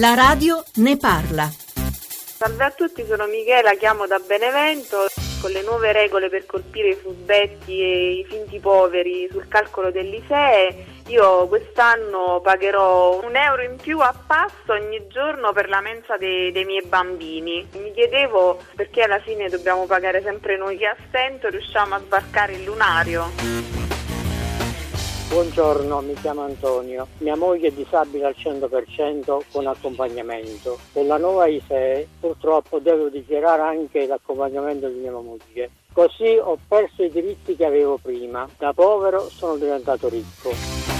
La radio ne parla. Salve a tutti, sono Michela, chiamo da Benevento. Con le nuove regole per colpire i furbetti e i finti poveri sul calcolo dell'ISEE, io quest'anno pagherò un euro in più a passo ogni giorno per la mensa dei, dei miei bambini. Mi chiedevo perché alla fine dobbiamo pagare sempre noi che a stento riusciamo a sbarcare il lunario. Buongiorno, mi chiamo Antonio. Mia moglie è disabile al 100% con accompagnamento. Con la nuova ISEE purtroppo devo dichiarare anche l'accompagnamento di mia moglie. Così ho perso i diritti che avevo prima. Da povero sono diventato ricco.